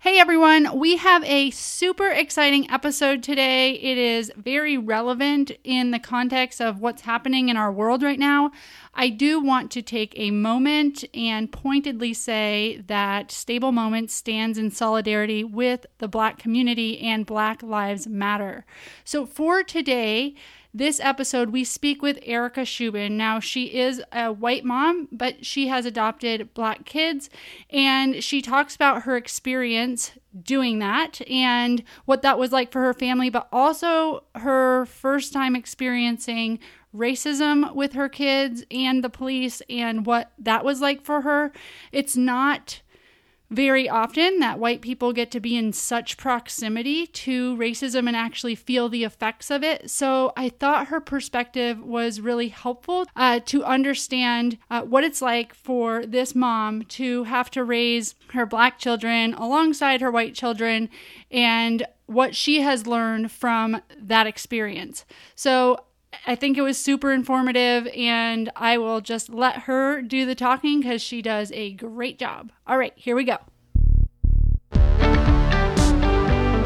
Hey everyone, we have a super exciting episode today. It is very relevant in the context of what's happening in our world right now. I do want to take a moment and pointedly say that Stable Moments stands in solidarity with the Black community and Black Lives Matter. So for today, this episode, we speak with Erica Shubin. Now, she is a white mom, but she has adopted black kids, and she talks about her experience doing that and what that was like for her family, but also her first time experiencing racism with her kids and the police and what that was like for her. It's not very often that white people get to be in such proximity to racism and actually feel the effects of it. So I thought her perspective was really helpful uh, to understand uh, what it's like for this mom to have to raise her black children alongside her white children and what she has learned from that experience. So I think it was super informative, and I will just let her do the talking because she does a great job. All right, here we go.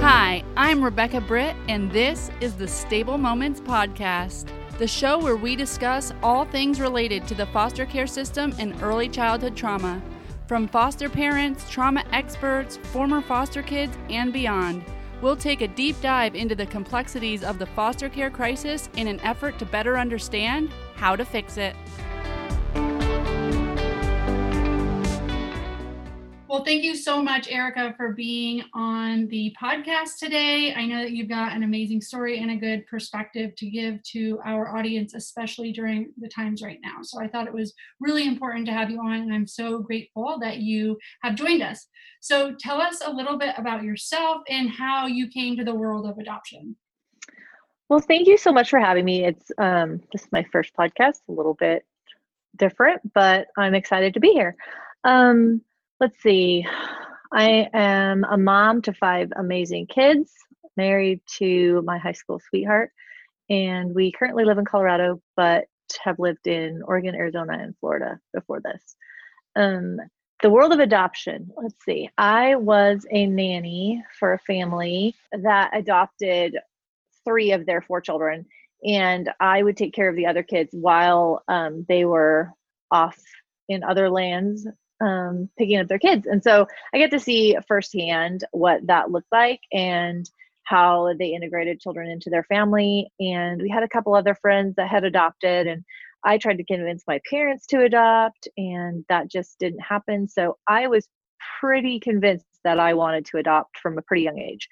Hi, I'm Rebecca Britt, and this is the Stable Moments Podcast, the show where we discuss all things related to the foster care system and early childhood trauma, from foster parents, trauma experts, former foster kids, and beyond. We'll take a deep dive into the complexities of the foster care crisis in an effort to better understand how to fix it. Well, thank you so much, Erica, for being on the podcast today. I know that you've got an amazing story and a good perspective to give to our audience, especially during the times right now. So I thought it was really important to have you on, and I'm so grateful that you have joined us. So tell us a little bit about yourself and how you came to the world of adoption. Well, thank you so much for having me. It's um, this is my first podcast, a little bit different, but I'm excited to be here. Um, let's see. I am a mom to five amazing kids, married to my high school sweetheart, and we currently live in Colorado, but have lived in Oregon, Arizona, and Florida before this. Um, the world of adoption. Let's see. I was a nanny for a family that adopted three of their four children, and I would take care of the other kids while um, they were off in other lands um, picking up their kids. And so I get to see firsthand what that looked like and how they integrated children into their family. And we had a couple other friends that had adopted, and I tried to convince my parents to adopt, and that just didn't happen. So I was pretty convinced that I wanted to adopt from a pretty young age.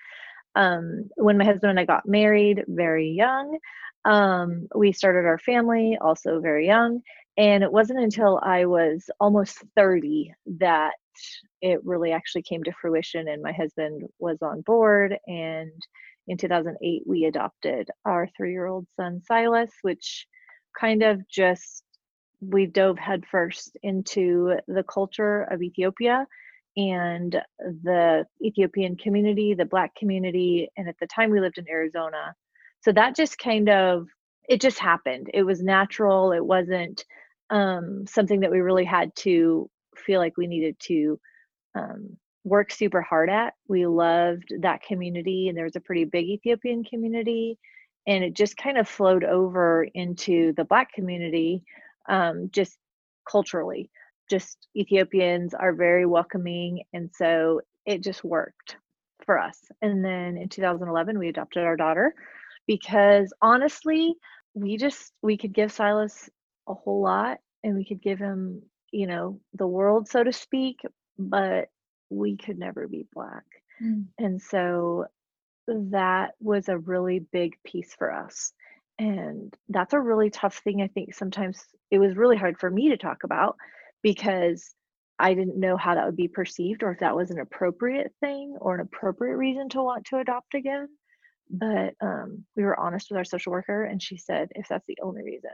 Um, when my husband and I got married, very young, um, we started our family also very young. And it wasn't until I was almost 30 that it really actually came to fruition and my husband was on board. And in 2008, we adopted our three year old son, Silas, which kind of just we dove headfirst into the culture of Ethiopia and the Ethiopian community, the Black community. And at the time, we lived in Arizona. So that just kind of it just happened. It was natural. It wasn't um, something that we really had to feel like we needed to um, work super hard at. We loved that community, and there was a pretty big Ethiopian community, and it just kind of flowed over into the Black community, um, just culturally. Just Ethiopians are very welcoming, and so it just worked for us. And then in 2011, we adopted our daughter because honestly, we just we could give Silas a whole lot and we could give him, you know, the world, so to speak, but we could never be black. Mm. And so that was a really big piece for us. And that's a really tough thing. I think sometimes it was really hard for me to talk about because I didn't know how that would be perceived or if that was an appropriate thing or an appropriate reason to want to adopt again. But um, we were honest with our social worker, and she said, if that's the only reason,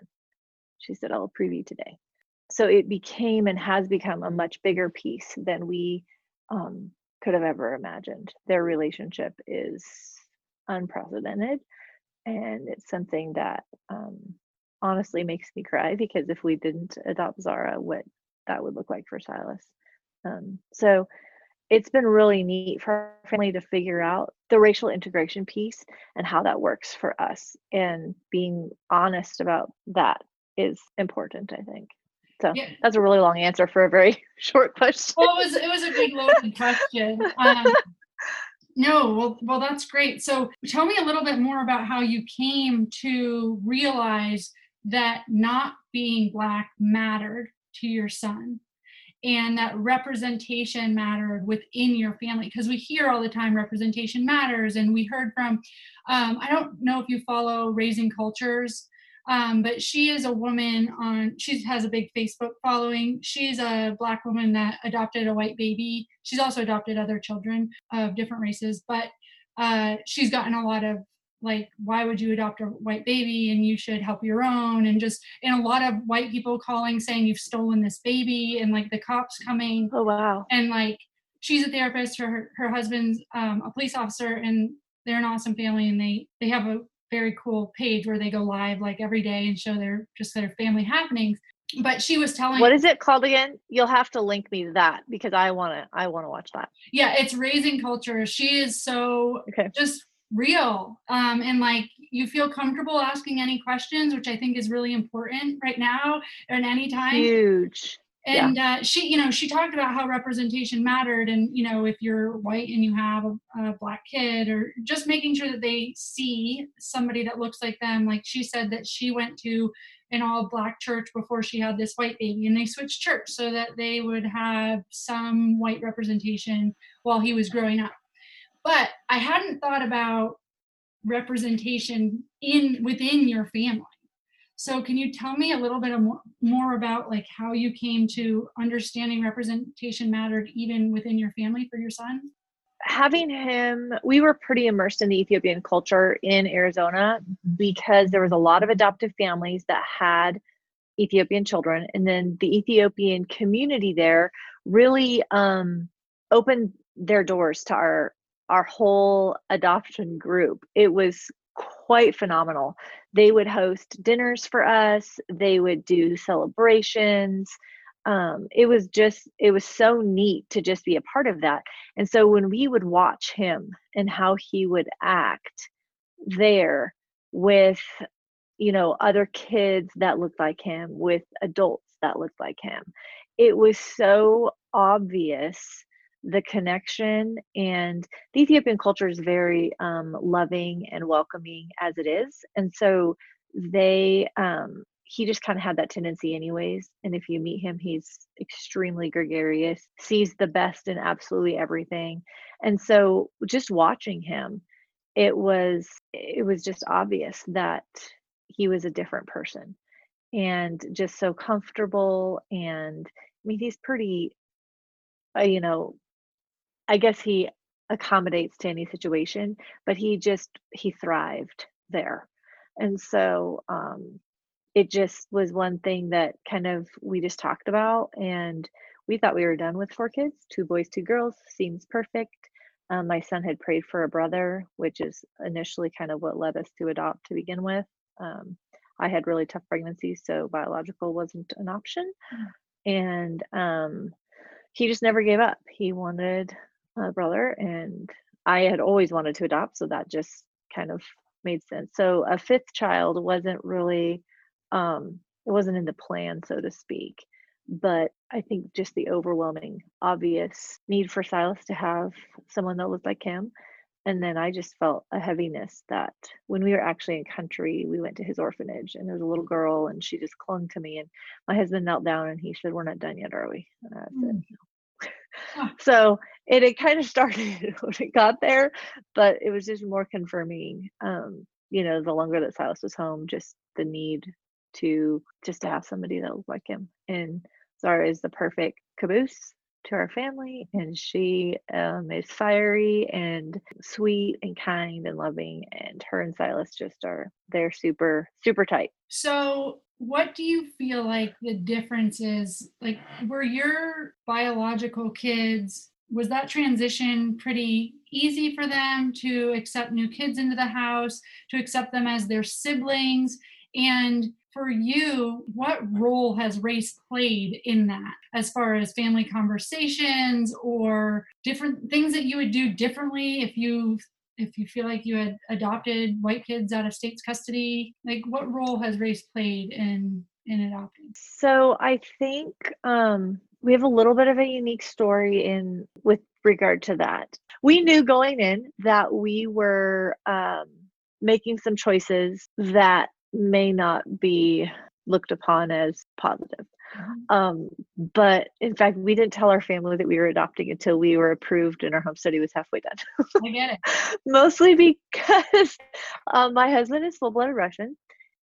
she said, I'll approve you today. So it became and has become a much bigger piece than we um, could have ever imagined. Their relationship is unprecedented. And it's something that um, honestly makes me cry because if we didn't adopt Zara, what that would look like for Silas. Um, so it's been really neat for our family to figure out the racial integration piece and how that works for us and being honest about that is important i think. So yeah. that's a really long answer for a very short question. Well it was it was a big loaded question. Um, no well well that's great. So tell me a little bit more about how you came to realize that not being black mattered to your son and that representation mattered within your family because we hear all the time representation matters and we heard from um, i don't know if you follow raising cultures um, but she is a woman on she has a big facebook following. She's a black woman that adopted a white baby. She's also adopted other children of different races but uh, she's gotten a lot of like why would you adopt a white baby and you should help your own? And just and a lot of white people calling saying you've stolen this baby and like the cops coming oh wow. and like she's a therapist her her husband's um, a police officer and they're an awesome family and they they have a very cool page where they go live like every day and show their just their family happenings. But she was telling what is it called again? You'll have to link me that because i want to i want to watch that. Yeah it's raising culture. She is so okay. just real um, and like you feel comfortable asking any questions which i think is really important right now and anytime. Huge. And yeah. uh, she you know she talked about how representation mattered and you know if you're white and you have a, a, black kid or just making sure that they see somebody that looks like them like she said that she went to an all black church before she had this white baby and they switched church so that they would have some white representation while he was growing up but i hadn't thought about representation in within your family. So can you tell me a little bit more, more about like how you came to understanding representation mattered even within your family for your son? Having him we were pretty immersed in the ethiopian culture in arizona because there was a lot of adoptive families that had ethiopian children. And then the ethiopian community there really um, opened their doors to our our whole adoption group. It was quite phenomenal. They would host dinners for us, they would do celebrations. Um, it was just, it was so neat to just be a part of that. And so when we would watch him and how he would act there with, you know, other kids that looked like him, with adults that looked like him, it was so obvious the connection and the ethiopian culture is very um, loving and welcoming as it is and so they um, he just kind of had that tendency anyways and if you meet him he's extremely gregarious sees the best in absolutely everything and so just watching him it was it was just obvious that he was a different person and just so comfortable and i mean he's pretty uh, you know I guess he accommodates to any situation, but he just he thrived there. And so um it just was one thing that kind of we just talked about and we thought we were done with four kids, two boys, two girls, seems perfect. Um, my son had prayed for a brother, which is initially kind of what led us to adopt to begin with. Um, I had really tough pregnancies, so biological wasn't an option. Mm. And um, he just never gave up. He wanted uh, brother, and I had always wanted to adopt, so that just kind of made sense. So a fifth child wasn't really, um, it wasn't in the plan, so to speak. But I think just the overwhelming, obvious need for Silas to have someone that looked like him. And then I just felt a heaviness that when we were actually in country, we went to his orphanage and there was a little girl and she just clung to me. And my husband knelt down and he said, We're not done yet, are we? And I said, so it had kind of started when it got there, but it was just more confirming, um, you know, the longer that Silas was home, just the need to just to have somebody that looked like him. And Zara is the perfect caboose to our family, and she um, is fiery and sweet and kind and loving. And her and Silas just are they're super super tight. So what do you feel like the difference is like were your biological kids was that transition pretty easy for them to accept new kids into the house, to accept them as their siblings? And for you, what role has race played in that as far as family conversations or different things that you would do differently if you if you feel like you had adopted white kids out of state's custody? Like what role has race played in in adopting? So I think um we have a little bit of a unique story in with regard to that. We knew going in that we were um, making some choices that may not be looked upon as positive. Mm-hmm. Um, but in fact, we didn't tell our family that we were adopting until we were approved and our home study was halfway done. I get it. Mostly because um, my husband is full blooded Russian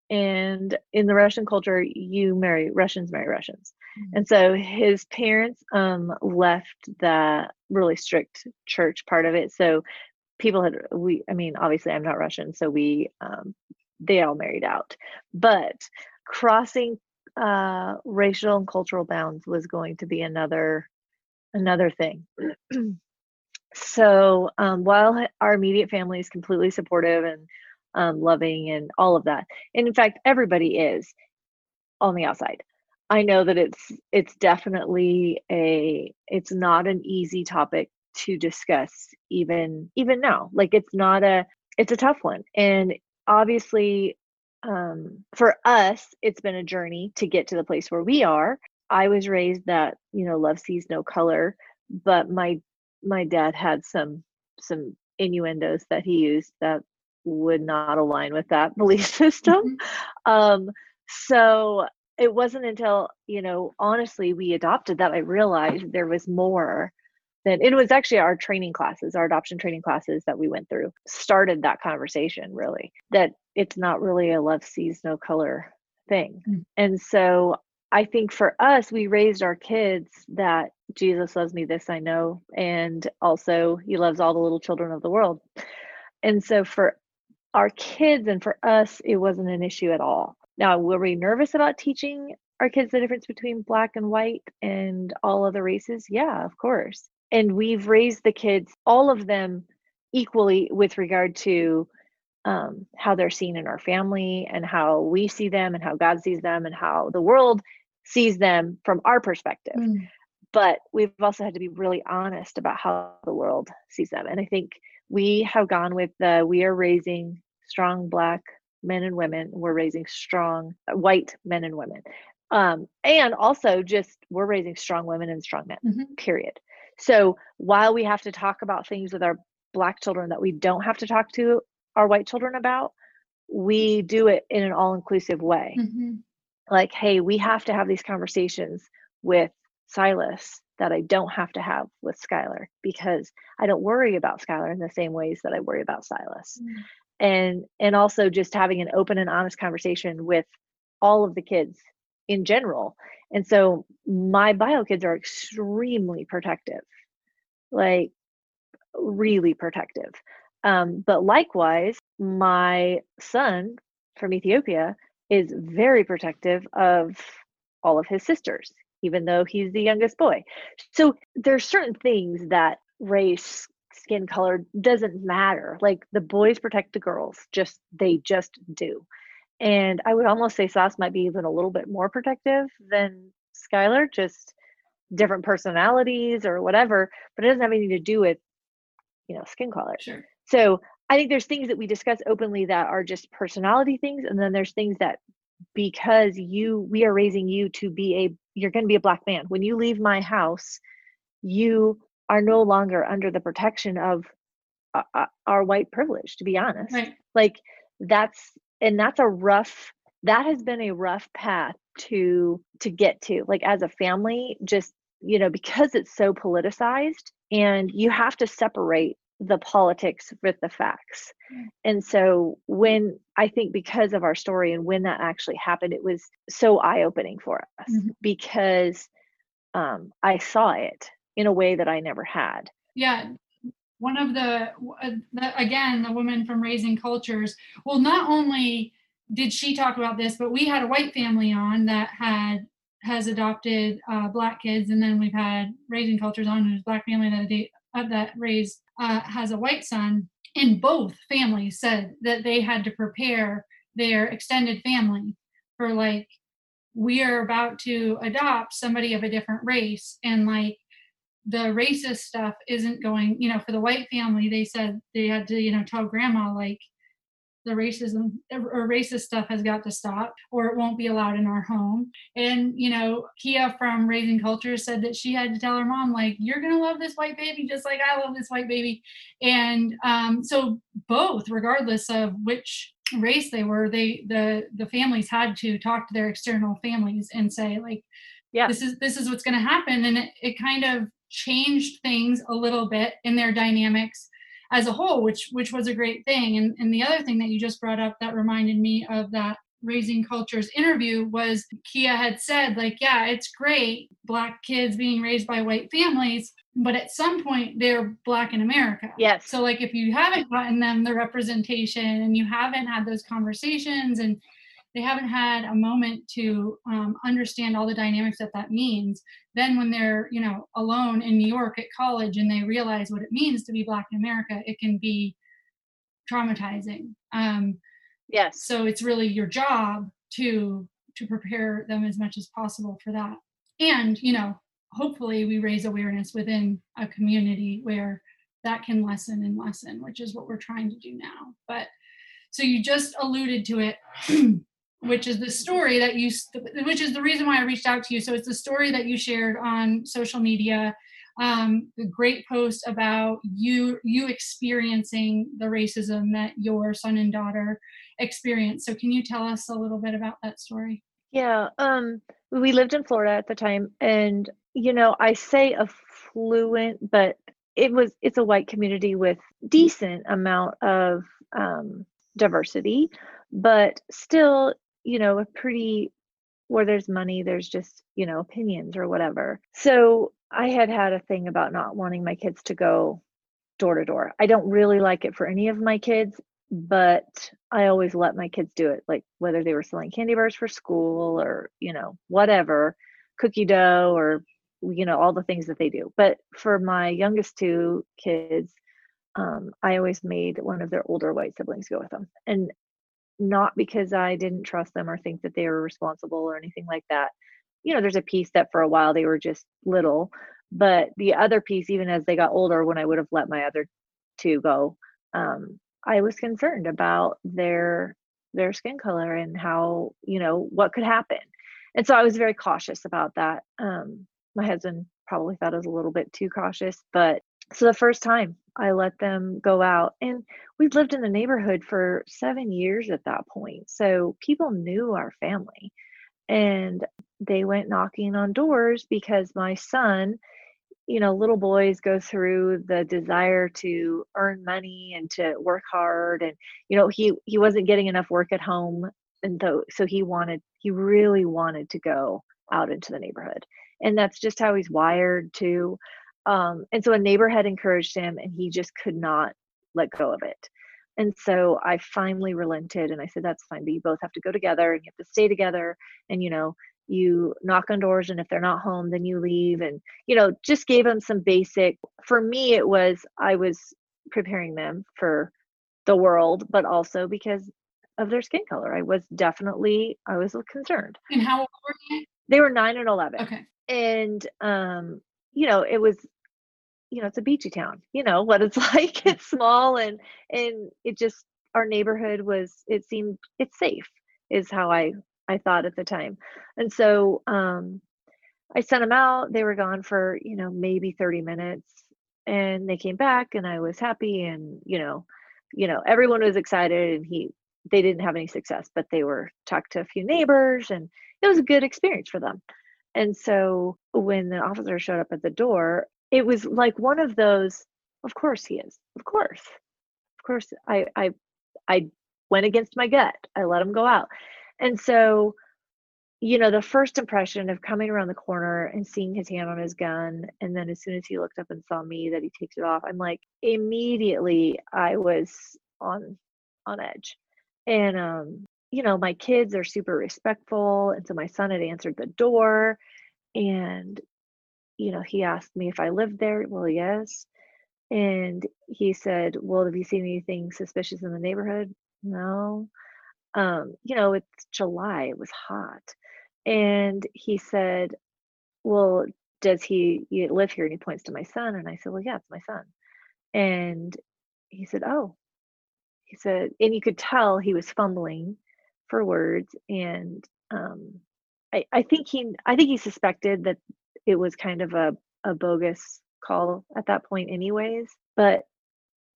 and in the Russian culture, you marry Russians marry Russians, mm-hmm. and so his parents um, left the really strict church part of it. So people had we, I mean, obviously I'm not Russian, so we um, they all married out, but crossing uh, racial and cultural bounds was going to be another another thing. so um, while our immediate family is completely supportive and um, loving and all of that. And in fact, everybody is on the outside. I know that it's it's definitely a it's not an easy topic to discuss even even now. Like it's not a it's a tough one. And obviously um for us it's been a journey to get to the place where we are. I was raised that, you know, love sees no color, but my my dad had some some innuendos that he used that would not align with that belief system. Mm-hmm. Um, so it wasn't until, you know, honestly, we adopted that I realized there was more than it was actually our training classes, our adoption training classes that we went through started that conversation really that it's not really a love sees no color thing. Mm-hmm. And so I think for us, we raised our kids that Jesus loves me, this I know, and also he loves all the little children of the world. And so for our kids and for us, it wasn't an issue at all. Now, were we nervous about teaching our kids the difference between black and white and all other races? Yeah, of course. And we've raised the kids, all of them, equally with regard to um, how they're seen in our family and how we see them and how God sees them and how the world sees them from our perspective. Mm. But we've also had to be really honest about how the world sees them. And I think we have gone with the we are raising strong black men and women we're raising strong uh, white men and women um, and also just we're raising strong women and strong men mm-hmm. period so while we have to talk about things with our black children that we don't have to talk to our white children about we do it in an all-inclusive way mm-hmm. like hey we have to have these conversations with silas that I don't have to have with Skylar because I don't worry about Skylar in the same ways that I worry about Silas. Mm. And and also just having an open and honest conversation with all of the kids in general. And so my bio kids are extremely protective. Like really protective. Um, but likewise, my son from Ethiopia is very protective of all of his sisters even though he's the youngest boy. So there's certain things that race, skin color doesn't matter. Like the boys protect the girls, just they just do. And I would almost say Silas might be even a little bit more protective than Skylar, just different personalities or whatever, but it doesn't have anything to do with, you know, skin color. Sure. So I think there's things that we discuss openly that are just personality things, and then there's things that because you we are raising you to be a you're going to be a black man when you leave my house you are no longer under the protection of uh, uh, our white privilege to be honest right. like that's and that's a rough that has been a rough path to to get to like as a family just you know because it's so politicized and you have to separate the politics with the facts. Mm. And so when I think because of our story and when that actually happened, it was so eye-opening for us mm-hmm. because um, I saw it in a way that I never had. Yeah. One of the, the again, the woman from Raising Cultures. Well, not only did she talk about this, but we had a white family on that had has adopted uh, black kids, and then we've had Raising Cultures on, who's black family that uh, that raised uh, has a white son, and both families said that they had to prepare their extended family for like we are about to adopt somebody of a different race and like the racist stuff isn't going you know for the white family they said they had to you know tell grandma like the racism or racist stuff has got to stop or it won't be allowed in our home. And you know kia from raising culture said that she had to tell her mom like you're gonna love this white baby just like i love this white baby. And um, so both regardless of which race they were they the the families had to talk to their external families and say like yeah this is this is what's going to happen. And it, it kind of changed things a little bit in their dynamics as a whole, which which was a great thing. And and the other thing that you just brought up that reminded me of that raising cultures interview was kia had said like yeah it's great black kids being raised by white families but at some point they're black in america yes so like if you haven't gotten them the representation and you haven't had those conversations and they haven't had a moment to um, understand all the dynamics that that means. Then when they're you know alone in new york at college and they realize what it means to be black in america it can be traumatizing. Um, yes. so it's really your job to to prepare them as much as possible for that. And you know hopefully we raise awareness within a community where that can lessen and lessen which is what we're trying to do now. But so you just alluded to it which is the story that you which is the reason why i reached out to you. So it's the story that you shared on social media um, the great post about you you experiencing the racism that your son and daughter experienced. So can you tell us a little bit about that story? Yeah um we lived in florida at the time and you know i say affluent but it was it's a white community with decent amount of um diversity but still you know, a pretty where there's money, there's just, you know, opinions or whatever. So I had had a thing about not wanting my kids to go door to door. I don't really like it for any of my kids, but I always let my kids do it, like whether they were selling candy bars for school or, you know, whatever, cookie dough or, you know, all the things that they do. But for my youngest two kids, um, I always made one of their older white siblings go with them. And not because I didn't trust them or think that they were responsible or anything like that. You know, there's a piece that for a while they were just little, but the other piece, even as they got older, when I would have let my other two go, um, I was concerned about their their skin color and how you know what could happen, and so I was very cautious about that. Um, my husband probably thought I was a little bit too cautious, but so the first time I let them go out. And we've lived in the neighborhood for seven years at that point. So people knew our family. And they went knocking on doors because my son, you know, little boys go through the desire to earn money and to work hard. And, you know, he he wasn't getting enough work at home. And so he wanted, he really wanted to go out into the neighborhood. And that's just how he's wired to um, and so a neighbor had encouraged him and he just could not let go of it. And so i finally relented and i said that's fine but you both have to go together and you have to stay together. And you know you knock on doors and if they're not home then you leave. And you know just gave them some basic for me it was i was preparing them for the world but also because of their skin color. I was definitely i was concerned. And how old were they they were 9 and 11 okay. And um you know it was you know it's a beachy town you know what it's like it's small and and it just our neighborhood was it seemed it's safe is how i i thought at the time. And so um i sent them out they were gone for you know maybe 30 minutes and they came back and i was happy and you know you know everyone was excited and he they didn't have any success but they were talked to a few neighbors and it was a good experience for them and so when the officer showed up at the door, it was like one of those, of course he is. Of course. Of course I I I went against my gut. I let him go out. And so you know, the first impression of coming around the corner and seeing his hand on his gun, and then as soon as he looked up and saw me, that he takes it off, I'm like, immediately I was on on edge. And um, you know, my kids are super respectful. And so my son had answered the door and, you know, he asked me if I lived there. Well, yes. And he said, Well, have you seen anything suspicious in the neighborhood? No. um, you know, it's July, it was hot. And he said, Well, does he live here? And he points to my son. And I said, Well, yeah, it's my son. And he said, Oh, he said, and you could tell he was fumbling for words. And um, I, I think he, I think he suspected that it was kind of a, a bogus call at that point, anyways. But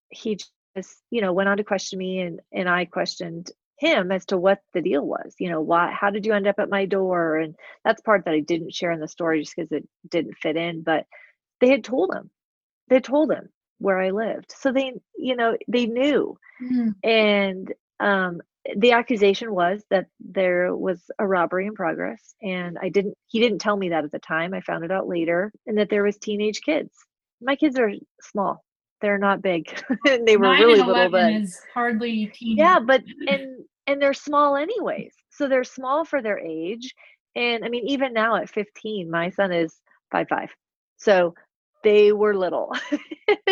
he just, you know, went on to question me, and and I questioned him as to what the deal was. You know, why? How did you end up at my door? And that's part that I didn't share in the story just because it didn't fit in. But they had told him, they told him where I lived, so they, you know, they knew. Mm. And um, the accusation was that there was a robbery in progress and i didn't he didn't tell me that at the time. I found it out later and that there was teenage kids. My kids are small. They're not big. They were really little but is hardly teen. yeah but and and they're small anyways. So they're small for their age. And i mean even now at 15 my son is five five. So they were little.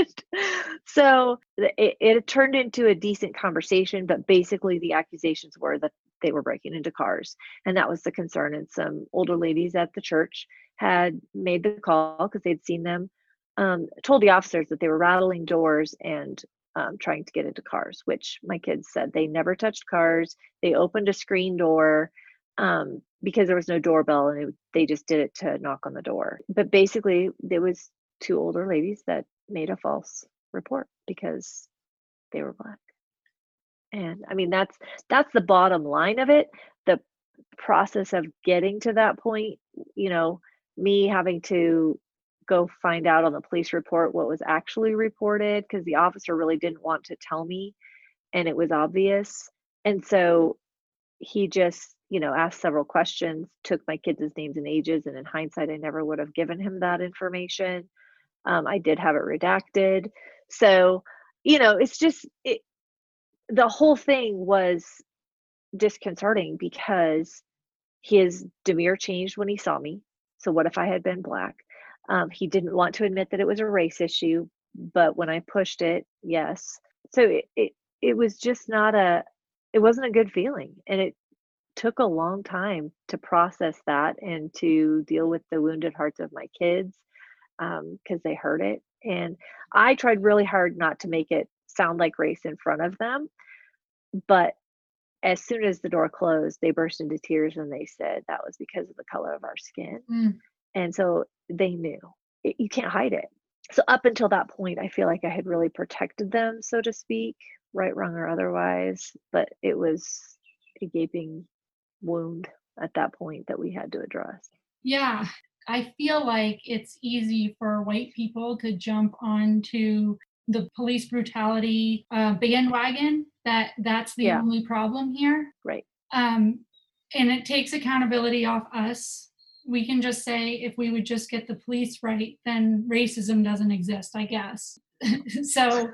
so it, it, turned into a decent conversation, but basically the accusations were that they were breaking into cars. And that was the concern. And some older ladies at the church had made the call because they'd seen them, um, told the officers that they were rattling doors and um, trying to get into cars, which my kids said they never touched cars. They opened a screen door um, because there was no doorbell and it, they just did it to knock on the door. But basically, there was two older ladies that made a false report because they were black. And i mean that's that's the bottom line of it. The process of getting to that point you know me having to go find out on the police report what was actually reported because the officer really didn't want to tell me and it was obvious. And so he just you know asked several questions took my kids' names and ages and in hindsight i never would have given him that information um, I did have it redacted. So, you know, it's just it, the whole thing was disconcerting because his demeanor changed when he saw me. So, what if I had been black? Um, he didn't want to admit that it was a race issue, but when I pushed it, yes. So it, it it was just not a it wasn't a good feeling, and it took a long time to process that and to deal with the wounded hearts of my kids because um, they heard it. And I tried really hard not to make it sound like race in front of them. But as soon as the door closed, they burst into tears and they said that was because of the color of our skin. Mm. And so they knew it, you can't hide it. So, up until that point, I feel like I had really protected them, so to speak, right, wrong, or otherwise. But it was a gaping wound at that point that we had to address. Yeah. I feel like it's easy for white people to jump onto the police brutality uh, bandwagon. That that's the yeah. only problem here. Right. Um, and it takes accountability off us. We can just say if we would just get the police right, then racism doesn't exist. I guess. so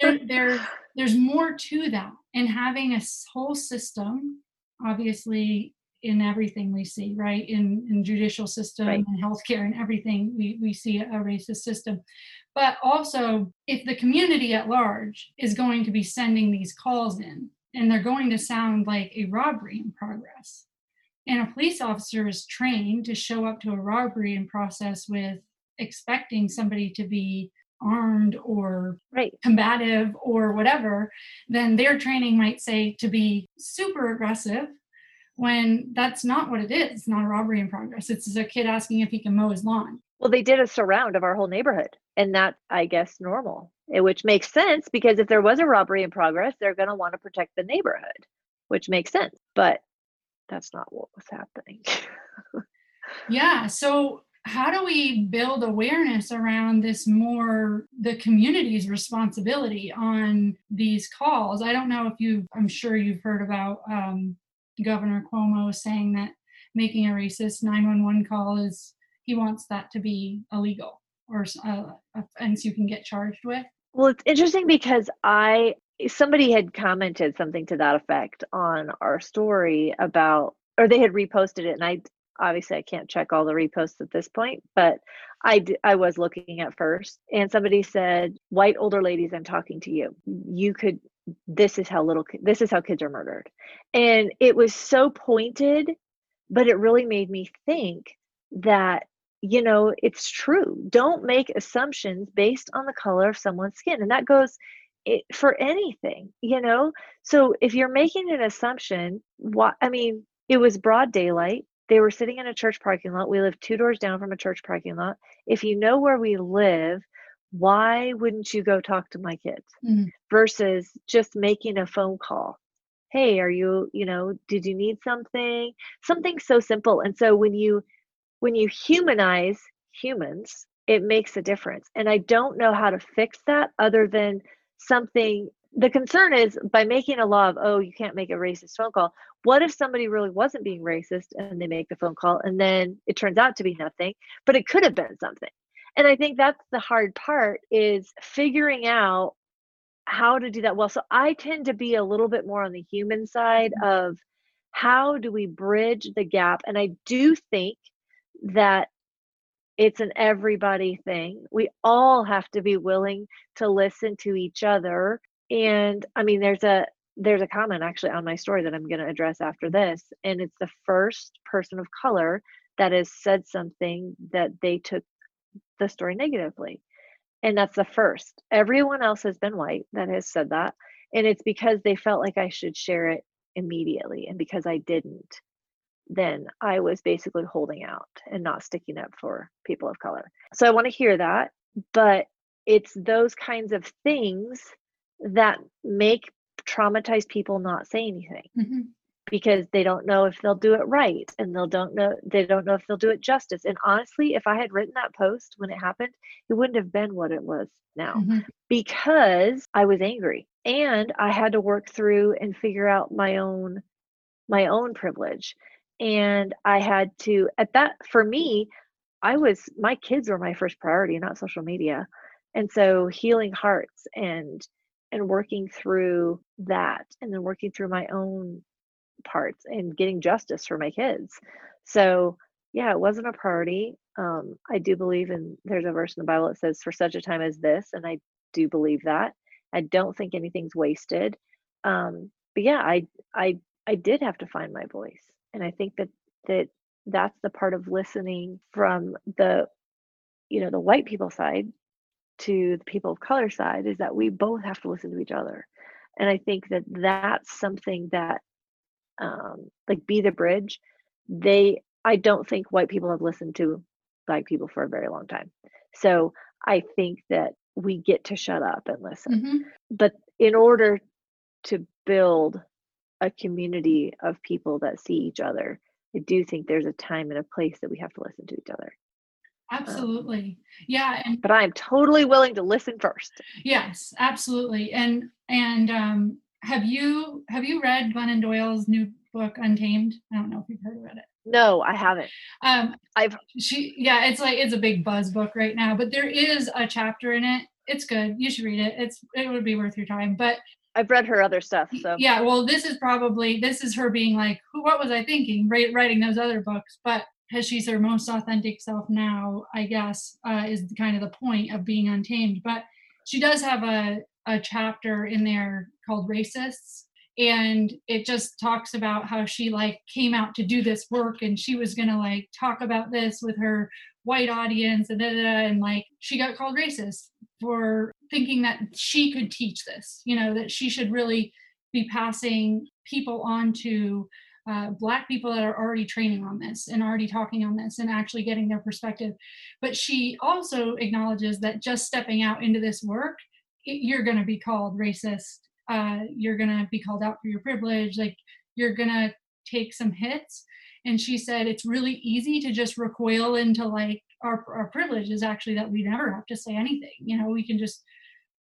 there, there, there's more to that, and having a whole system obviously in everything we see, right? In in judicial system right. and healthcare and everything, we, we see a racist system. But also, if the community at large is going to be sending these calls in, and they're going to sound like a robbery in progress, and a police officer is trained to show up to a robbery in process with expecting somebody to be armed or right. combative or whatever, then their training might say to be super aggressive when that's not what it is. It's not a robbery in progress. It's a kid asking if he can mow his lawn. Well, they did a surround of our whole neighborhood, and that's, I guess, normal, eh, which makes sense because if there was a robbery in progress, they're going to want to protect the neighborhood, which makes sense. But that's not what was happening. yeah. So, how do we build awareness around this more the community's responsibility on these calls i don't know if you i'm sure you've heard about um, Governor Cuomo saying that making a racist 911 call is he wants that to be illegal or uh, offense you can get charged with. Well, it's interesting because I somebody had commented something to that effect on our story about or they had reposted it and I obviously I can't check all the reposts at this point, but I, d- I was looking at first and somebody said, white older ladies, I'm talking to you. You could this is how little this is how kids are murdered. And it was so pointed but it really made me think that you know it's true. Don't make assumptions based on the color of someone's skin. And that goes it, for anything you know? So if you're making an assumption what i mean it was broad daylight. They were sitting in a church parking lot. We live two doors down from a church parking lot. If you know where we live why wouldn't you go talk to my kids? Mm-hmm. versus just making a phone call. Hey are you you know did you need something? Something so simple. And so when you when you humanize humans it makes a difference. And i don't know how to fix that other than something the concern is by making a law of oh you can't make a racist phone call. What if somebody really wasn't being racist and they make the phone call and then it turns out to be nothing but it could have been something and i think that's the hard part is figuring out how to do that well. So i tend to be a little bit more on the human side mm-hmm. of how do we bridge the gap? And i do think that it's an everybody thing. We all have to be willing to listen to each other. And i mean there's a there's a comment actually on my story that i'm going to address after this and it's the first person of color that has said something that they took the story negatively. And that's the first. Everyone else has been white that has said that. And it's because they felt like I should share it immediately. And because I didn't, then I was basically holding out and not sticking up for people of color. So I want to hear that. But it's those kinds of things that make traumatized people not say anything. Mm-hmm because they don't know if they'll do it right and they'll don't know they don't know if they'll do it justice. And honestly if i had written that post when it happened it wouldn't have been what it was now mm-hmm. because i was angry and i had to work through and figure out my own my own privilege. And i had to at that for me i was my kids were my first priority not social media. And so healing hearts and and working through that and then working through my own parts and getting justice for my kids. So, yeah, it wasn't a priority. Um, I do believe in there's a verse in the Bible that says, for such a time as this, and I do believe that. I don't think anything's wasted. Um, but yeah, I I I did have to find my voice. And I think that that that's the part of listening from the you know the white people side to the people of color side is that we both have to listen to each other and i think that that's something that um, like be the bridge they i don't think white people have listened to black people for a very long time. So i think that we get to shut up and listen. Mm-hmm. but in order to build a community of people that see each other i do think there's a time and a place that we have to listen to each other. Um, absolutely. Um, yeah and but i'm totally willing to listen first. Yes absolutely. And and um have you have you read Glennon Doyle's new book Untamed? I don't know if you've heard about it. No, I haven't. Um, I've she yeah, it's like it's a big buzz book right now, but there is a chapter in it. It's good. You should read it. It's it would be worth your time. But I've read her other stuff. So yeah, well, this is probably this is her being like, who what was I thinking? Writing those other books, but because she's her most authentic self now, I guess, uh, is kind of the point of being untamed. But she does have a a chapter in there called Racists. And it just talks about how she like came out to do this work and she was gonna like talk about this with her white audience and da, da, da, and like she got called racist for thinking that she could teach this, you know, that she should really be passing people on to uh, black people that are already training on this and already talking on this and actually getting their perspective. But she also acknowledges that just stepping out into this work you're going to be called racist uh, you're going to be called out for your privilege like you're going to take some hits. And she said it's really easy to just recoil into like our, our privilege is actually that we never have to say anything you know? We can just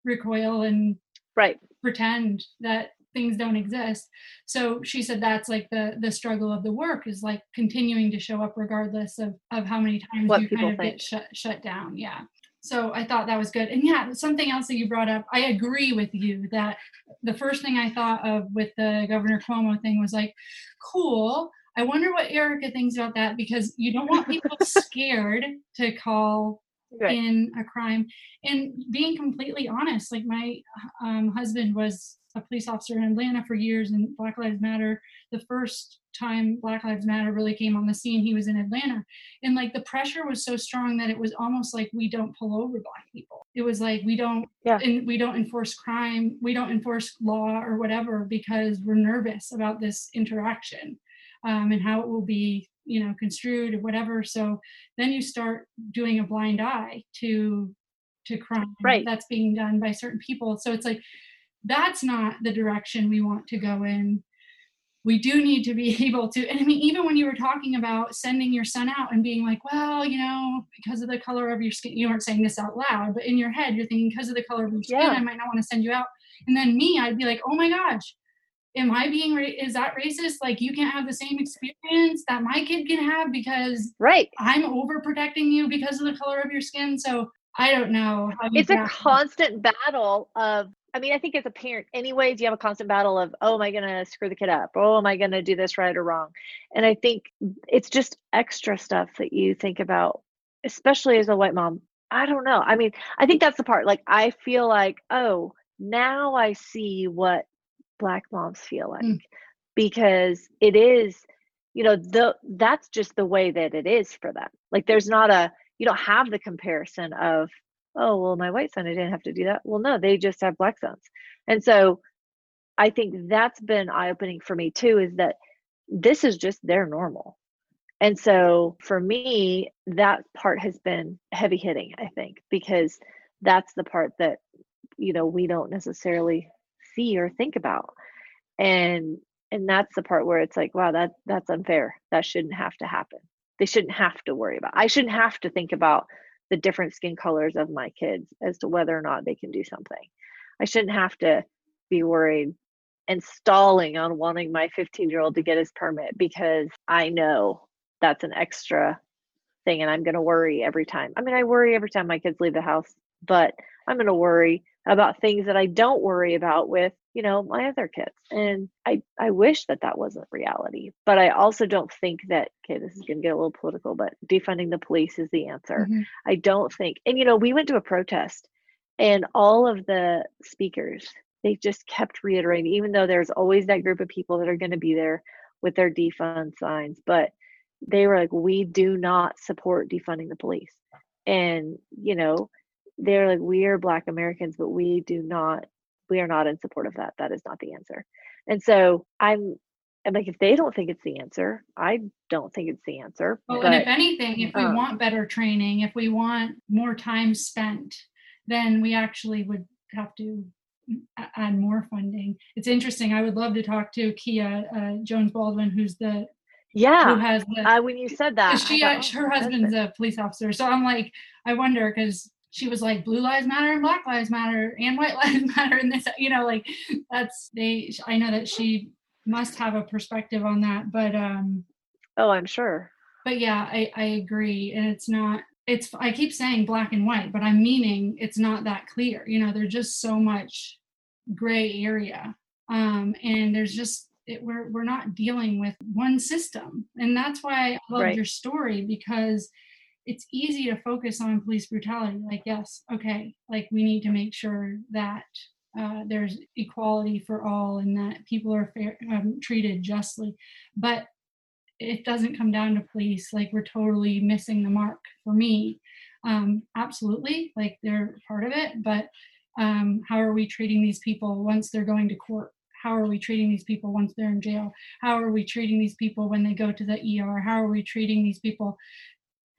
recoil and right. pretend that things don't exist. So she said that's like the the struggle of the work is like continuing to show up regardless of of how many times what you kind of think. get shut shut down yeah so I thought that was good. And yeah, something else that you brought up, I agree with you that the first thing I thought of with the Governor Cuomo thing was like, cool. I wonder what Erica thinks about that because you don't want people scared to call right. in a crime and being completely honest like my um, husband was a police officer in atlanta for years and black lives matter the first time black lives matter really came on the scene he was in atlanta and like the pressure was so strong that it was almost like we don't pull over black people it was like we don't yeah. and we don't enforce crime we don't enforce law or whatever because we're nervous about this interaction um, and how it will be you know construed or whatever so then you start doing a blind eye to to crime right. that's being done by certain people so it's like that's not the direction we want to go in we do need to be able to and i mean even when you were talking about sending your son out and being like well you know because of the color of your skin you weren't saying this out loud but in your head you're thinking because of the color of your skin yeah. i might not want to send you out and then me i'd be like oh my gosh am I being ra- is that racist? Like you can't have the same experience that my kid can have because right I'm overprotecting you because of the color of your skin. So I don't know. It's a constant battle of. I mean, I think as a parent, anyways, you have a constant battle of, oh, am I going to screw the kid up? Oh, am I going to do this right or wrong? And I think it's just extra stuff that you think about, especially as a white mom. I don't know. I mean, I think that's the part. Like, I feel like, oh, now I see what black moms feel like mm. because it is you know the that's just the way that it is for them. Like there's not a you don't have the comparison of oh well my white son i didn't have to do that. Well no they just have black sons. And so i think that's been eye-opening for me too is that this is just their normal. And so for me that part has been heavy hitting i think because that's the part that you know we don't necessarily see or think about. And and that's the part where it's like wow that that's unfair. That shouldn't have to happen. They shouldn't have to worry about i shouldn't have to think about the different skin colors of my kids as to whether or not they can do something. I shouldn't have to be worried and stalling on wanting my 15 year old to get his permit because i know that's an extra thing and i'm going to worry every time. I mean i worry every time my kids leave the house but i'm going to worry about things that I don't worry about with, you know, my other kids. And I I wish that that wasn't reality, but I also don't think that okay, this is going to get a little political, but defunding the police is the answer. Mm-hmm. I don't think. And you know, we went to a protest and all of the speakers they just kept reiterating even though there's always that group of people that are going to be there with their defund signs, but they were like we do not support defunding the police. And you know, they're like we are black americans but we do not we are not in support of that that is not the answer and so i'm I'm like, if they don't think it's the answer, I don't think it's the answer. Well, but, and if anything, if we um, want better training, if we want more time spent, then we actually would have to add more funding. It's interesting. I would love to talk to Kia uh, Jones Baldwin, who's the yeah who has the, uh, when you said that she thought, oh, her husband's husband. a police officer. So I'm like, I wonder because she was like blue lives matter and black lives matter and white lives matter and this you know like that's they i know that she must have a perspective on that but um oh i'm sure but yeah i i agree and it's not it's i keep saying black and white but i'm meaning it's not that clear you know there's just so much gray area um and there's just it, we're we're not dealing with one system and that's why i love right. your story because it's easy to focus on police brutality like yes okay like we need to make sure that uh, there's equality for all and that people are fair, um, treated justly. But it doesn't come down to police like we're totally missing the mark for me. Um, absolutely like they're part of it but um, how are we treating these people once they're going to court? How are we treating these people once they're in jail? How are we treating these people when they go to the er how are we treating these people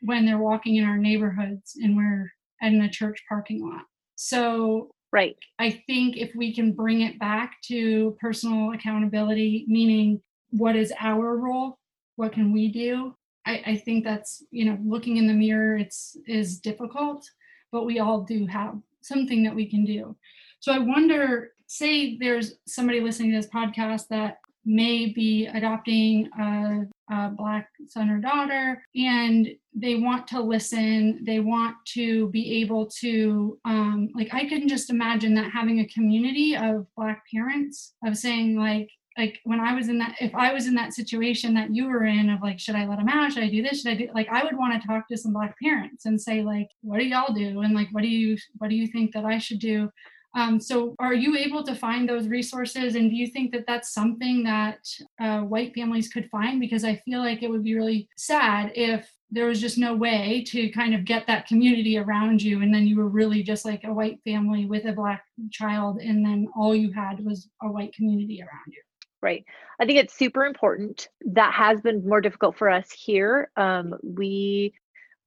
when they're walking in our neighborhoods and we're in a church parking lot. So right. I think if we can bring it back to personal accountability, meaning what is our role? What can we do? I, I think that's, you know, looking in the mirror, it's is difficult, but we all do have something that we can do. So I wonder, say there's somebody listening to this podcast that may be adopting a, a, black son or daughter and they want to listen they want to be able to um, like i can just imagine that having a community of black parents of saying like like when I was in that, if I was in that situation that you were in of like, should I let him out? Should I do this? Should I do like, I would want to talk to some black parents and say like, what do y'all do? And like, what do you, what do you think that I should do? Um, so are you able to find those resources? And do you think that that's something that uh, white families could find? Because i feel like it would be really sad if there was just no way to kind of get that community around you and then you were really just like a white family with a black child and then all you had was a white community around you. Right. I think it's super important. That has been more difficult for us here. Um, we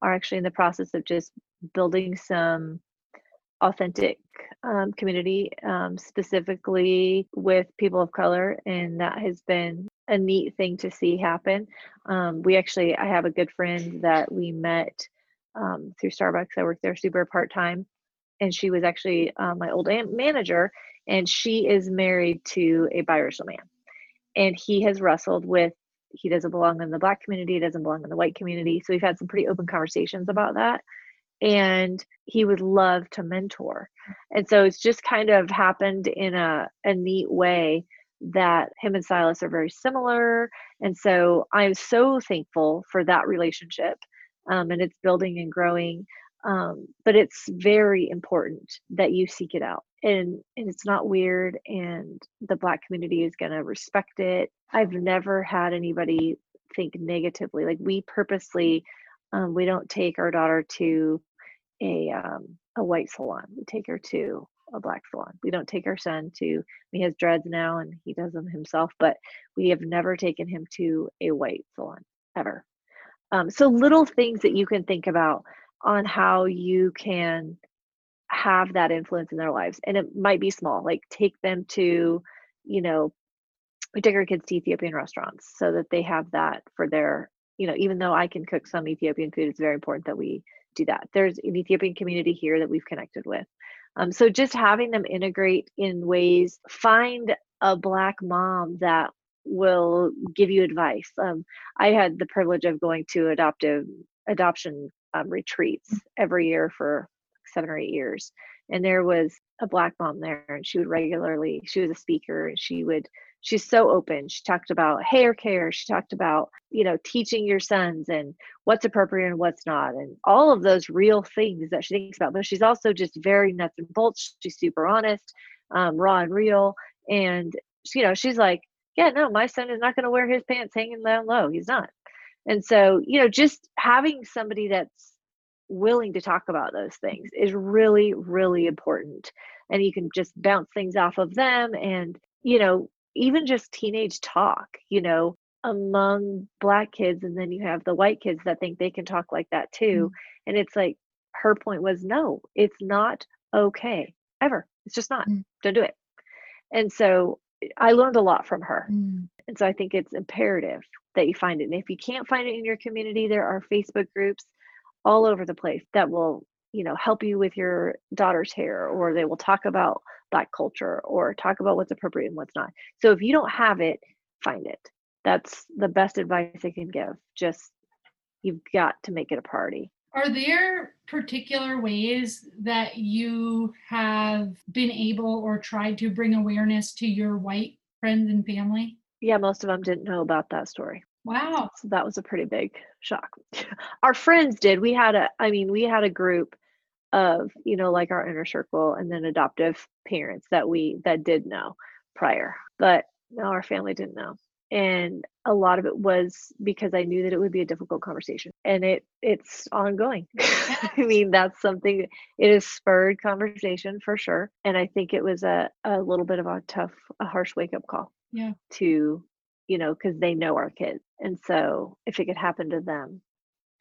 are actually in the process of just building some authentic um, community, um, specifically with people of color, and that has been a neat thing to see happen. Um, we actually, I have a good friend that we met um, through Starbucks. I worked there super part time, and she was actually uh, my old manager, and she is married to a biracial man, and he has wrestled with. He doesn't belong in the black community. He doesn't belong in the white community. So we've had some pretty open conversations about that and he would love to mentor. And so it's just kind of happened in a, a neat way that him and Silas are very similar. And so I'm so thankful for that relationship. Um, and it's building and growing. Um, but it's very important that you seek it out. And, and it's not weird, and the Black community is going to respect it. I've never had anybody think negatively. Like, we purposely um, we don't take our daughter to a um, a white salon. We take her to a black salon. We don't take our son to. He has dreads now and he does them himself, but we have never taken him to a white salon ever. Um, so little things that you can think about on how you can have that influence in their lives, and it might be small. Like take them to, you know, we take our kids to Ethiopian restaurants so that they have that for their you know, even though I can cook some Ethiopian food, it's very important that we do that. There's an Ethiopian community here that we've connected with. Um, so just having them integrate in ways, find a black mom that will give you advice. Um, I had the privilege of going to adoptive adoption um, retreats every year for seven or eight years, and there was a black mom there, and she would regularly. She was a speaker, and she would she's so open. She talked about hair care. She talked about, you know, teaching your sons and what's appropriate and what's not, and all of those real things that she thinks about. But she's also just very nuts and bolts. She's super honest, um, raw and real. And, you know, she's like, yeah, no, my son is not going to wear his pants hanging down low. He's not. And so, you know, just having somebody that's willing to talk about those things is really, really important. And you can just bounce things off of them and, you know, even just teenage talk, you know, among black kids. And then you have the white kids that think they can talk like that too. Mm. And it's like, her point was no, it's not okay ever. It's just not. Mm. Don't do it. And so I learned a lot from her. Mm. And so I think it's imperative that you find it. And if you can't find it in your community, there are Facebook groups all over the place that will, you know, help you with your daughter's hair or they will talk about black culture or talk about what's appropriate and what's not. So if you don't have it find it. That's the best advice i can give. Just you've got to make it a party are there particular ways that you have been able or tried to bring awareness to your white friends and family? Yeah most of them didn't know about that story. Wow. So that was a pretty big shock. Our friends did. We had a i mean we had a group of you know like our inner circle and then adoptive parents that we that did know prior but no our family didn't know. And a lot of it was because i knew that it would be a difficult conversation and it it's ongoing. I mean that's something it has spurred conversation for sure. And i think it was a, a little bit of a tough a harsh wake up call yeah. to you know because they know our kids. And so if it could happen to them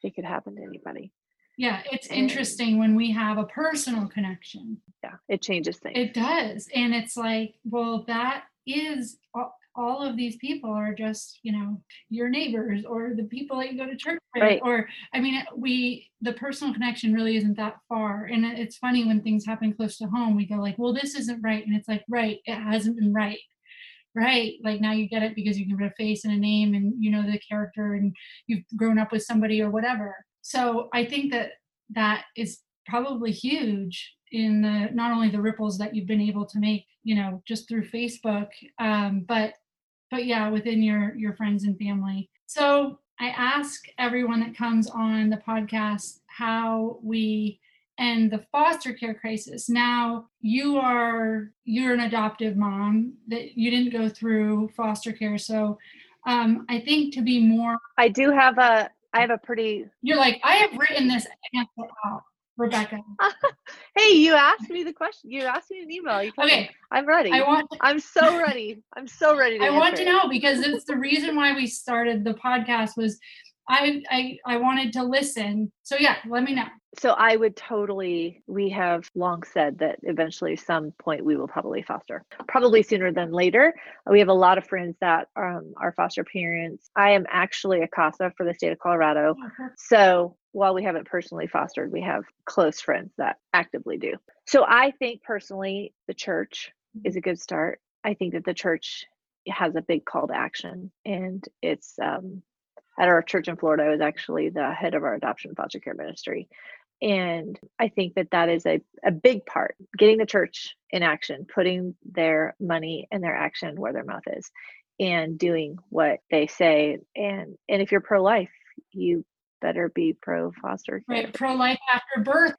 it could happen to anybody yeah, it's interesting when we have a personal connection. Yeah, it changes things. It does. And it's like, well, that is all of these people are just, you know, your neighbors or the people that you go to church with. Right. Or, I mean, we, the personal connection really isn't that far. And it's funny when things happen close to home, we go like, well, this isn't right. And it's like, right, it hasn't been right right like now you get it because you can put a face and a name and you know the character and you've grown up with somebody or whatever so I think that that is probably huge in the not only the ripples that you've been able to make, you know, just through Facebook, um, but but yeah, within your your friends and family. So I ask everyone that comes on the podcast how we end the foster care crisis. Now you are you're an adoptive mom that you didn't go through foster care, so um, I think to be more. I do have a. I have a pretty. You're like I have written this answer out. Rebecca. hey, you asked me the question. You asked me an email. You okay, me. I'm ready. I want. I'm so ready. I'm so ready. I want to know because it's the reason why we started the podcast was I I I wanted to listen. So yeah, let me know. So I would totally we have long said that eventually some point we will probably foster. Probably sooner than later. We have a lot of friends that um, are foster parents. I am actually a CASA for the state of Colorado. Uh-huh. So while we haven't personally fostered, we have close friends that actively do. So I think personally the church is a good start. I think that the church has a big call to action and it's um, at our church in Florida. I was actually the head of our adoption foster care ministry. And I think that that is a, a big part, getting the church in action, putting their money and their action where their mouth is and doing what they say. And, and if you're pro-life, you better be pro foster care. Right, pro-life after birth.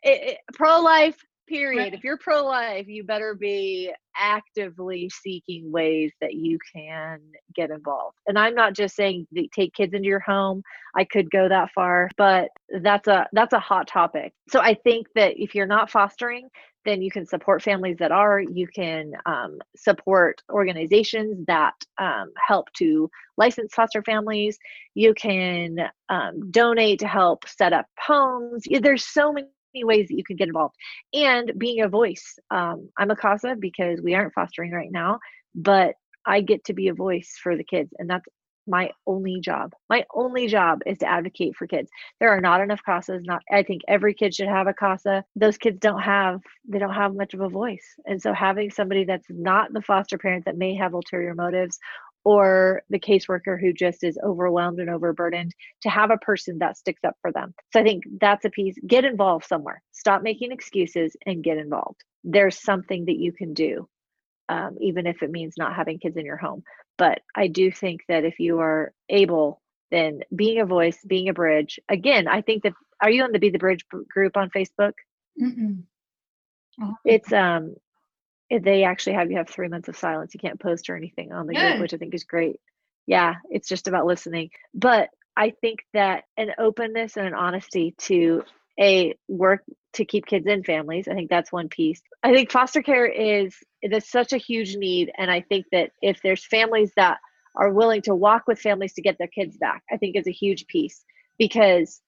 pro-life period. If you're pro-life you better be actively seeking ways that you can get involved. And i'm not just saying take kids into your home. I could go that far but that's a that's a hot topic. So i think that if you're not fostering then you can support families that are. You can um, support organizations that um, help to license foster families. You can um, donate to help set up homes. There's so many ways that you can get involved. And being a voice um, i'm a casa because we aren't fostering right now but i get to be a voice for the kids and that's my only job. My only job is to advocate for kids. There are not enough casas not i think every kid should have a casa. Those kids don't have they don't have much of a voice. And so having somebody that's not the foster parent that may have ulterior motives or the caseworker who just is overwhelmed and overburdened to have a person that sticks up for them. So I think that's a piece. Get involved somewhere. Stop making excuses and get involved. There's something that you can do, um, even if it means not having kids in your home. But I do think that if you are able, then being a voice, being a bridge. Again, I think that are you on the Be the Bridge group on Facebook? It's um they actually have you have three months of silence. You can't post or anything on the Good. group, which I think is great. Yeah, it's just about listening. But I think that an openness and an honesty to a work to keep kids in families. I think that's one piece. I think foster care is there's such a huge need, and I think that if there's families that are willing to walk with families to get their kids back, I think is a huge piece because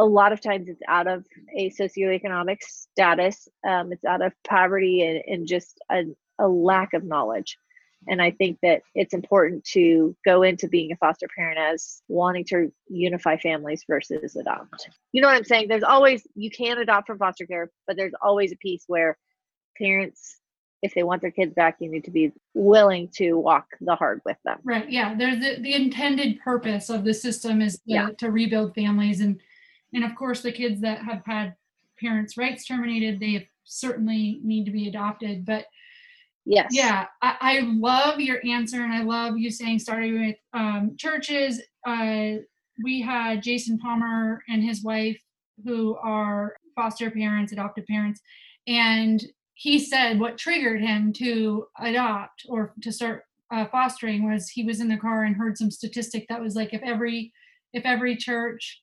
a lot of times it's out of a socioeconomic status um, it's out of poverty and, and just a, a lack of knowledge. And i think that it's important to go into being a foster parent as wanting to unify families versus adopt. You know what i'm saying? There's always you can adopt from foster care but there's always a piece where parents if they want their kids back you need to be willing to walk the hard with them. Right yeah there's the, the intended purpose of the system is to, yeah. to rebuild families and and of course, the kids that have had parents' rights terminated, they certainly need to be adopted. But yes, yeah, I, I love your answer, and I love you saying starting with um, churches. Uh, we had Jason Palmer and his wife, who are foster parents, adoptive parents, and he said what triggered him to adopt or to start uh, fostering was he was in the car and heard some statistic that was like if every if every church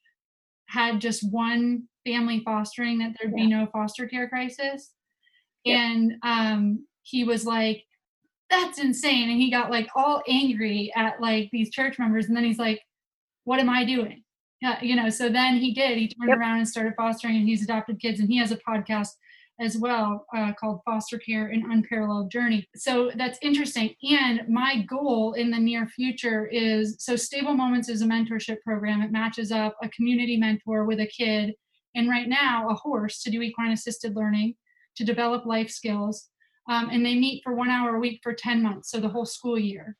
had just one family fostering that there'd yeah. be no foster care crisis yeah. and um he was like that's insane and he got like all angry at like these church members and then he's like what am i doing yeah, you know so then he did he turned yep. around and started fostering and he's adopted kids and he has a podcast as well uh, called Foster Care An Unparalleled Journey. So that's interesting. And my goal in the near future is so Stable Moments is a mentorship program. It matches up a community mentor with a kid, and right now a horse to do equine assisted learning to develop life skills. Um, and they meet for one hour a week for 10 months, so the whole school year.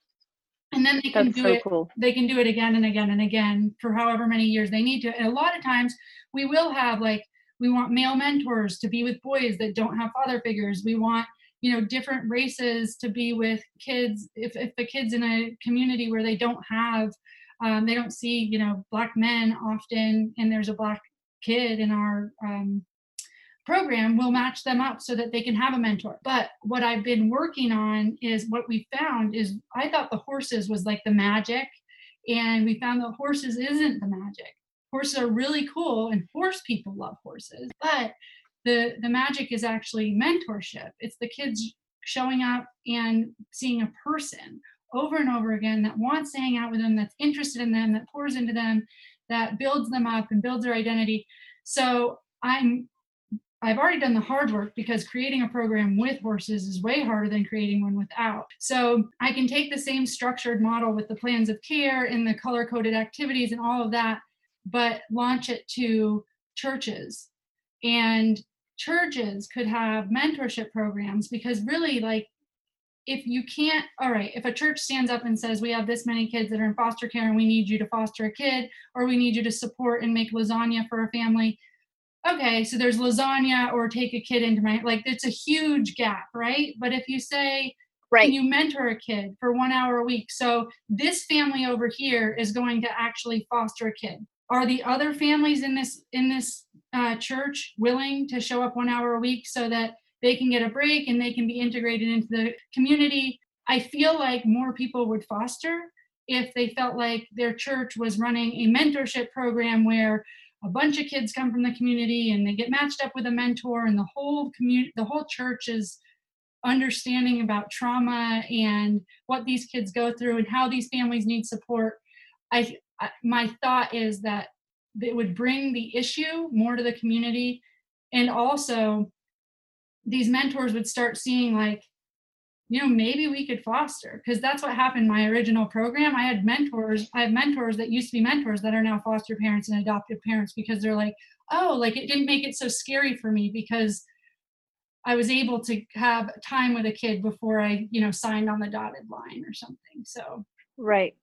And then they can That's do so it. Cool. They can do it again and again and again for however many years they need to. And a lot of times we will have like we want male mentors to be with boys that don't have father figures. We want you know different races to be with kids. If, if the kids in a community where they don't have um, they don't see you know black men often and there's a black kid in our um, program we'll match them up so that they can have a mentor. But what i've been working on is what we found is i thought the horses was like the magic and we found that horses isn't the magic horses are really cool and horse people love horses but the the magic is actually mentorship it's the kids showing up and seeing a person over and over again that wants to hang out with them that's interested in them that pours into them that builds them up and builds their identity so i'm I've already done the hard work because creating a program with horses is way harder than creating one without. So I can take the same structured model with the plans of care and the color coded activities and all of that, but launch it to churches. And churches could have mentorship programs because really, like, if you can't, all right, if a church stands up and says, We have this many kids that are in foster care and we need you to foster a kid, or we need you to support and make lasagna for a family, okay, so there's lasagna or take a kid into my like it's a huge gap, right? But if you say right. you mentor a kid for one hour a week, so this family over here is going to actually foster a kid. Are the other families in this in this uh, church willing to show up one hour a week so that they can get a break and they can be integrated into the community? I feel like more people would foster if they felt like their church was running a mentorship program where a bunch of kids come from the community and they get matched up with a mentor and the whole community the whole church is understanding about trauma and what these kids go through and how these families need support i, I my thought is that it would bring the issue more to the community. And also these mentors would start seeing like you know maybe we could foster because that's what happened my original program. I had mentors i have mentors that used to be mentors that are now foster parents and adoptive parents because they're like oh like it didn't make it so scary for me because i was able to have time with a kid before i you know signed on the dotted line or something so right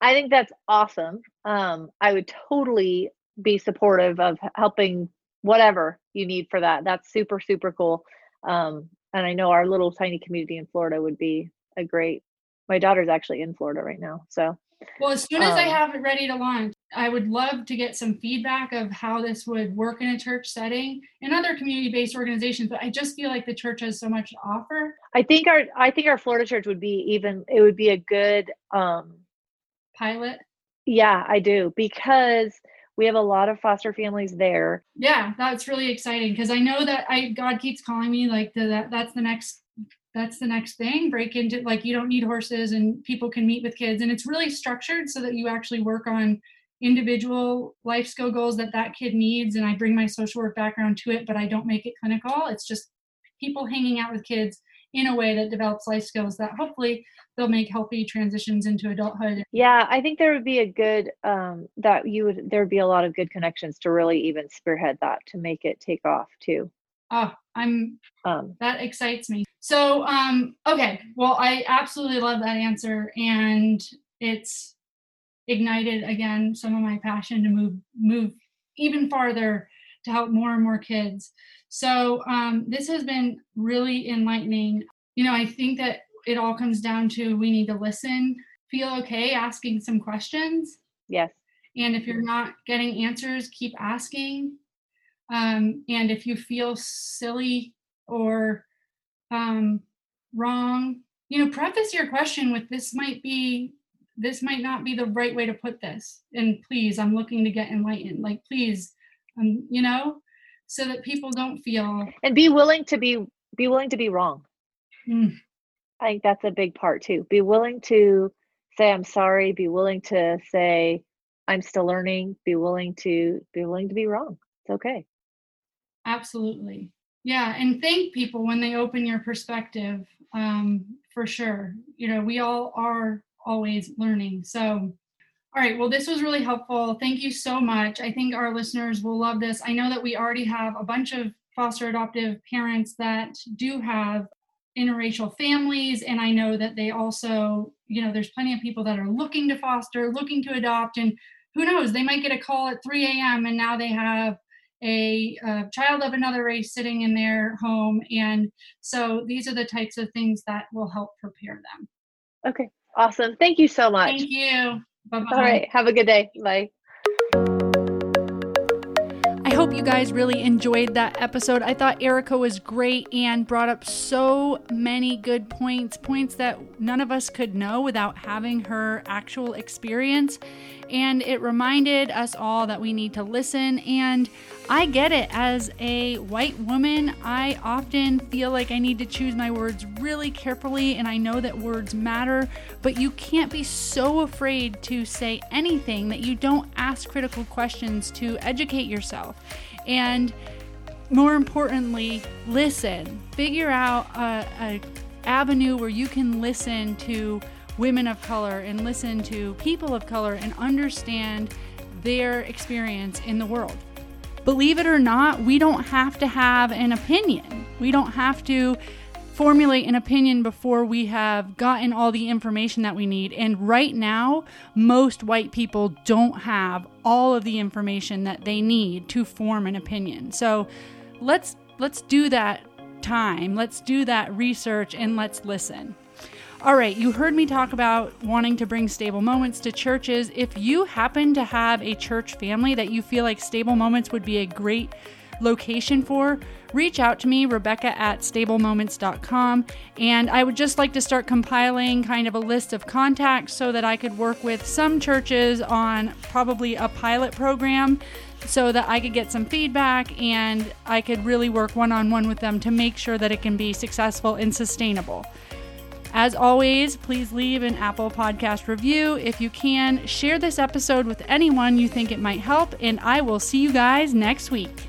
i think that's awesome um i would totally be supportive of helping whatever you need for that that's super super cool um and I know our little tiny community in Florida would be a great. My daughter's actually in Florida right now, so. Well, as soon as um, I have it ready to launch, I would love to get some feedback of how this would work in a church setting and other community-based organizations. But I just feel like the church has so much to offer. I think our I think our Florida church would be even. It would be a good um pilot. Yeah, I do because we have a lot of foster families there yeah that's really exciting because i know that i god keeps calling me like the, that that's the next that's the next thing break into like you don't need horses and people can meet with kids and it's really structured so that you actually work on individual life skill goals that that kid needs and i bring my social work background to it but i don't make it clinical it's just people hanging out with kids in a way that develops life skills that hopefully they'll make healthy transitions into adulthood. Yeah, I think there would be a good um, that you would there would be a lot of good connections to really even spearhead that to make it take off too. Oh, I'm um, that excites me. So, um, okay, well, I absolutely love that answer, and it's ignited again some of my passion to move move even farther to help more and more kids. So um, this has been really enlightening. You know, I think that it all comes down to we need to listen, feel okay asking some questions. Yes. And if you're not getting answers, keep asking. Um, and if you feel silly or um, wrong, you know, preface your question with this might be, this might not be the right way to put this. And please, I'm looking to get enlightened. Like, please, um, you know, so that people don't feel and be willing to be be willing to be wrong. Mm. I think that's a big part too. Be willing to say I'm sorry, be willing to say I'm still learning, be willing to be willing to be wrong. It's okay. Absolutely. Yeah, and thank people when they open your perspective um, for sure. You know, we all are always learning. So all right, well, this was really helpful. Thank you so much. I think our listeners will love this. I know that we already have a bunch of foster adoptive parents that do have interracial families, and I know that they also, you know, there's plenty of people that are looking to foster, looking to adopt, and who knows, they might get a call at 3 a.m. and now they have a, a, child of another race sitting in their home. And so these are the types of things that will help prepare them. Okay, awesome. Thank you so much. Thank you. Bye bye. All right, have a good day. Bye hope you guys really enjoyed that episode. I thought Erica was great and brought up so many good points, points that none of us could know without having her actual experience. And it reminded us all that we need to listen. And I get it. As a white woman, I often feel like I need to choose my words really carefully. And I know that words matter, but you can't be so afraid to say anything that you don't ask critical questions to educate yourself. And more importantly, listen. Figure out a, a avenue where you can listen to women of color and listen to people of color and understand their experience in the world. Believe it or not, we don't have to have an opinion. We don't have to formulate an opinion before we have gotten all the information that we need. And right now, most white people don't have all of the information that they need to form an opinion. So let's let's do that time. Let's do that research and let's listen. All right, you heard me talk about wanting to bring stable moments to churches. If you happen to have a church family that you feel like stable moments would be a great location for, reach out to me, Rebecca at stablemoments.com. And I would just like to start compiling kind of a list of contacts so that I could work with some churches on probably a pilot program so that I could get some feedback and I could really work one on one with them to make sure that it can be successful and sustainable. As always, please leave an Apple Podcast review. If you can, share this episode with anyone you think it might help, and I will see you guys next week.